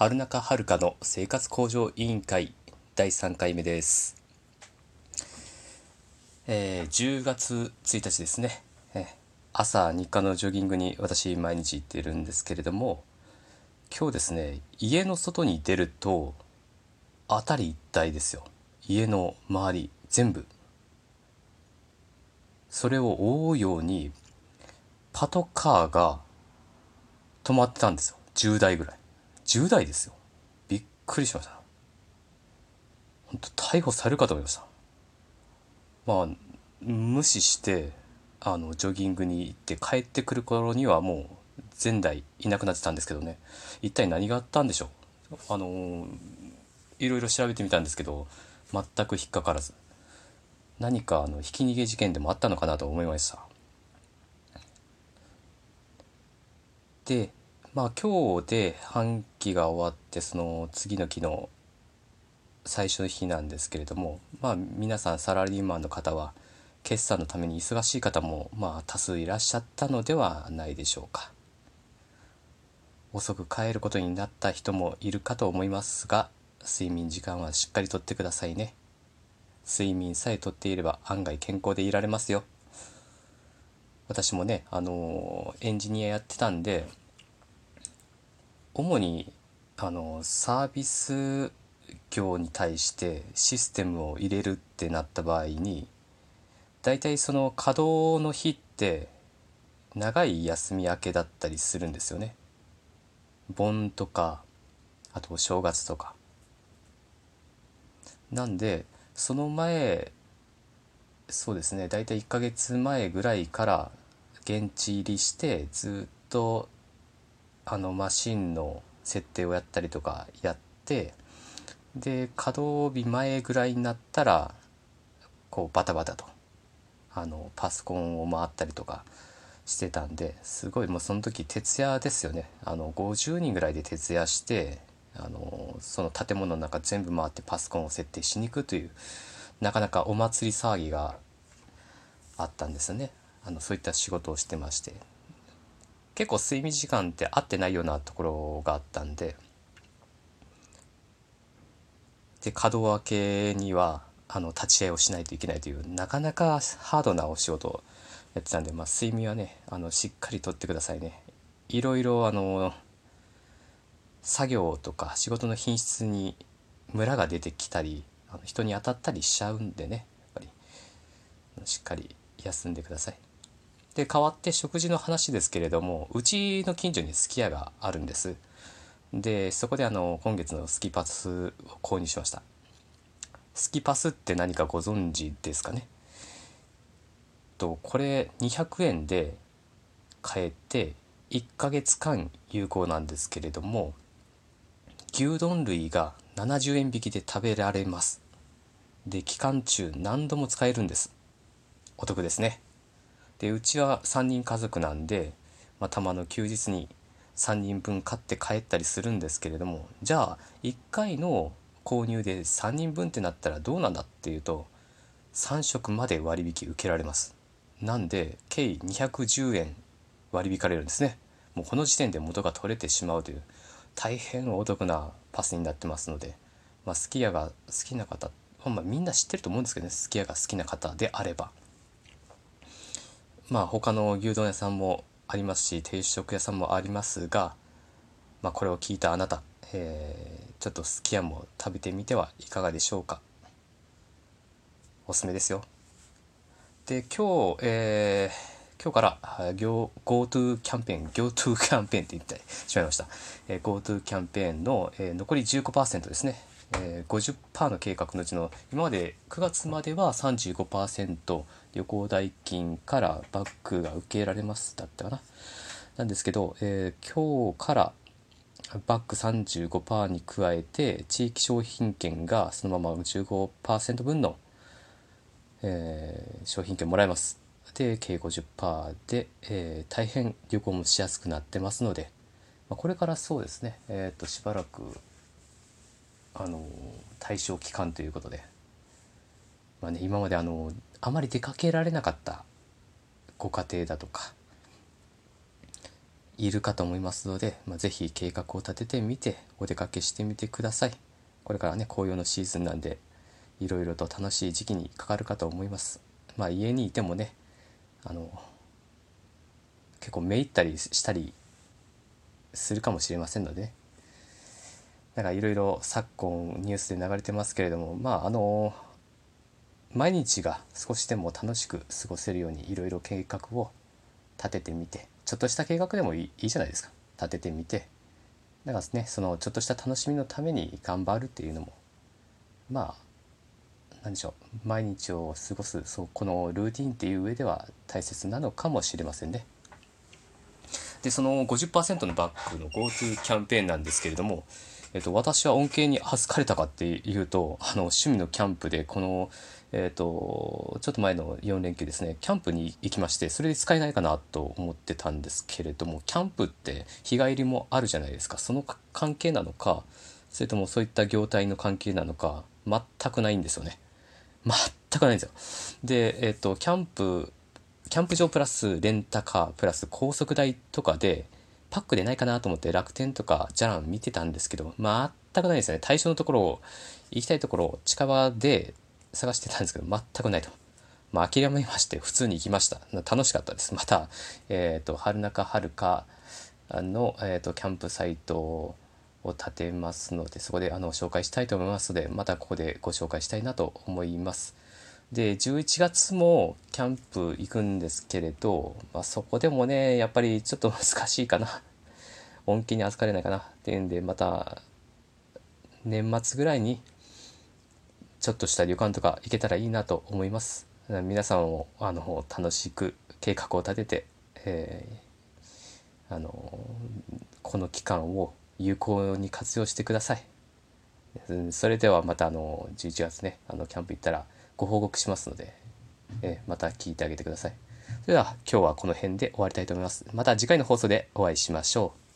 春中遥の生活向上委員会第3回目です、えー10月1日ですね、えー朝日課のジョギングに私毎日行ってるんですけれども今日ですね家の外に出ると辺り一帯ですよ。家の周り全部。それを覆うようにパトカーが止まってたんですよ。10台ぐらい。10台ですよ。びっくりしました。本当逮捕されるかと思いました。まあ無視してあのジョギングに行って帰ってくる頃にはもう前代いなくなってたんですけどね。一体何があったんでしょう。あのいろいろ調べてみたんですけど全く引っかからず。何かあのひき逃げ事件でもあったのかなと思いました。でまあ今日で半期が終わってその次の日の最初の日なんですけれどもまあ皆さんサラリーマンの方は決算のために忙しい方もまあ多数いらっしゃったのではないでしょうか。遅く帰ることになった人もいるかと思いますが睡眠時間はしっかりとってくださいね。睡眠さえとっていれば案外健康でいられますよ。私もねあのエンジニアやってたんで主にあのサービス業に対してシステムを入れるってなった場合に大体その稼働の日って長い休み明けだったりするんですよね。盆とかあとお正月とか。なんでその前そうですね大体1ヶ月前ぐらいから現地入りしてずっとあのマシンの設定をやったりとかやってで稼働日前ぐらいになったらこうバタバタとあのパソコンを回ったりとかしてたんですごいもうその時徹夜ですよね。あの50人ぐらいで徹夜してあのその建物の中全部回ってパソコンを設定しに行くというなかなかお祭り騒ぎがあったんですよね。あのそういった仕事をしてまして。結構睡眠時間って合ってないようなところがあったんでで稼働明けにはあの立ち会いをしないといけないというなかなかハードなお仕事をやってたんで、まあ、睡眠はねあのしっかりとってくださいね。いろいろあの作業とか仕事の品質にムラが出てきたりあの人に当たったりしちゃうんでねやっぱり。しっかり休んでください。で代わって食事の話ですけれどもうちの近所にすき家があるんです。でそこであの今月のスキパスを購入しました。スキパスって何かご存知ですかね？とこれ200円で買えて1ヶ月間有効なんですけれども牛丼類が70円引きで食べられます。で期間中何度も使えるんです。お得ですね。でうちは3人家族なんで、まあ、たまの休日に3人分買って帰ったりするんですけれどもじゃあ1回の購入で3人分ってなったらどうなんだっていうと3食まで割引受けられます。なんで計210円割り引かれるんですね。もうこの時点で元が取れてしまうという大変お得なパスになってますので、まあ、すき家が好きな方、まあ、みんな知ってると思うんですけどねすき家が好きな方であれば。まあ他の牛丼屋さんもありますし定食屋さんもありますが、まあ、これを聞いたあなた、えーちょっとすき家も食べてみてはいかがでしょうか。おすすめですよ。で今日、えー今日から GoTo キャンペーン GoTo キャンペーンって言ってしまいました、えー GoTo キャンペーンの、えー残り15%ですね、えー50%の計画のうちの今まで9月までは35%旅行代金からバックが受けられますだったかな。なんですけど、えー今日からバック35%に加えて地域商品券がそのまま15%分の、えー商品券もらえます。で計50%で、えー大変旅行もしやすくなってますので、まあ、これからそうですねえっ、としばらくあの対象期間ということで、まあね、今まであのあまり出かけられなかったご家庭だとかいるかと思いますので、まあ、ぜひ計画を立ててみてお出かけしてみてください。これからね紅葉のシーズンなんでいろいろと楽しい時期にかかるかと思います。まあ家にいてもねあの結構めいったりしたりするかもしれませんのでねなんかいろいろ昨今ニュースで流れてますけれどもまああの毎日が少しでも楽しく過ごせるようにいろいろ計画を立ててみてちょっとした計画でもいいいいじゃないですか。立ててみてだからねそのちょっとした楽しみのために頑張るっていうのもまあ何でしょう。毎日を過ごすそうこのルーティンっていう上では大切なのかもしれませんね。でその50%のバックの GoTo キャンペーンなんですけれども、えっと、私は恩恵に預かれたかっていうとあの趣味のキャンプでこの、えっと、ちょっと前の4連休ですねキャンプに行きましてそれで使えないかなと思ってたんですけれどもキャンプって日帰りもあるじゃないですか。その関係なのかそれともそういった業態の関係なのか全くないんですよね。全くないんですよ。でえっとキャンプキャンプ場プラスレンタカープラス高速代とかでパックでないかなと思って楽天とかじゃらん見てたんですけど全くないですね。対象のところを行きたいところを近場で探してたんですけど全くないと。まあ、諦めまして普通に行きました。楽しかったです。また、えーと、春中春かの、えーと、キャンプサイトを立てますのでそこであの紹介したいと思いますのでまたここでご紹介したいなと思います。で11月もキャンプ行くんですけれど、まあ、そこでもねやっぱりちょっと難しいかな。恩恵に預かれないかなっていうんでまた年末ぐらいにちょっとした旅館とか行けたらいいなと思います。皆さんもあの楽しく計画を立てて、えー、あのこの期間を有効に活用してください。それではまたあの11月ねあのキャンプ行ったらご報告しますので、え、また聞いてあげてください。それでは今日はこの辺で終わりたいと思います。また次回の放送でお会いしましょう。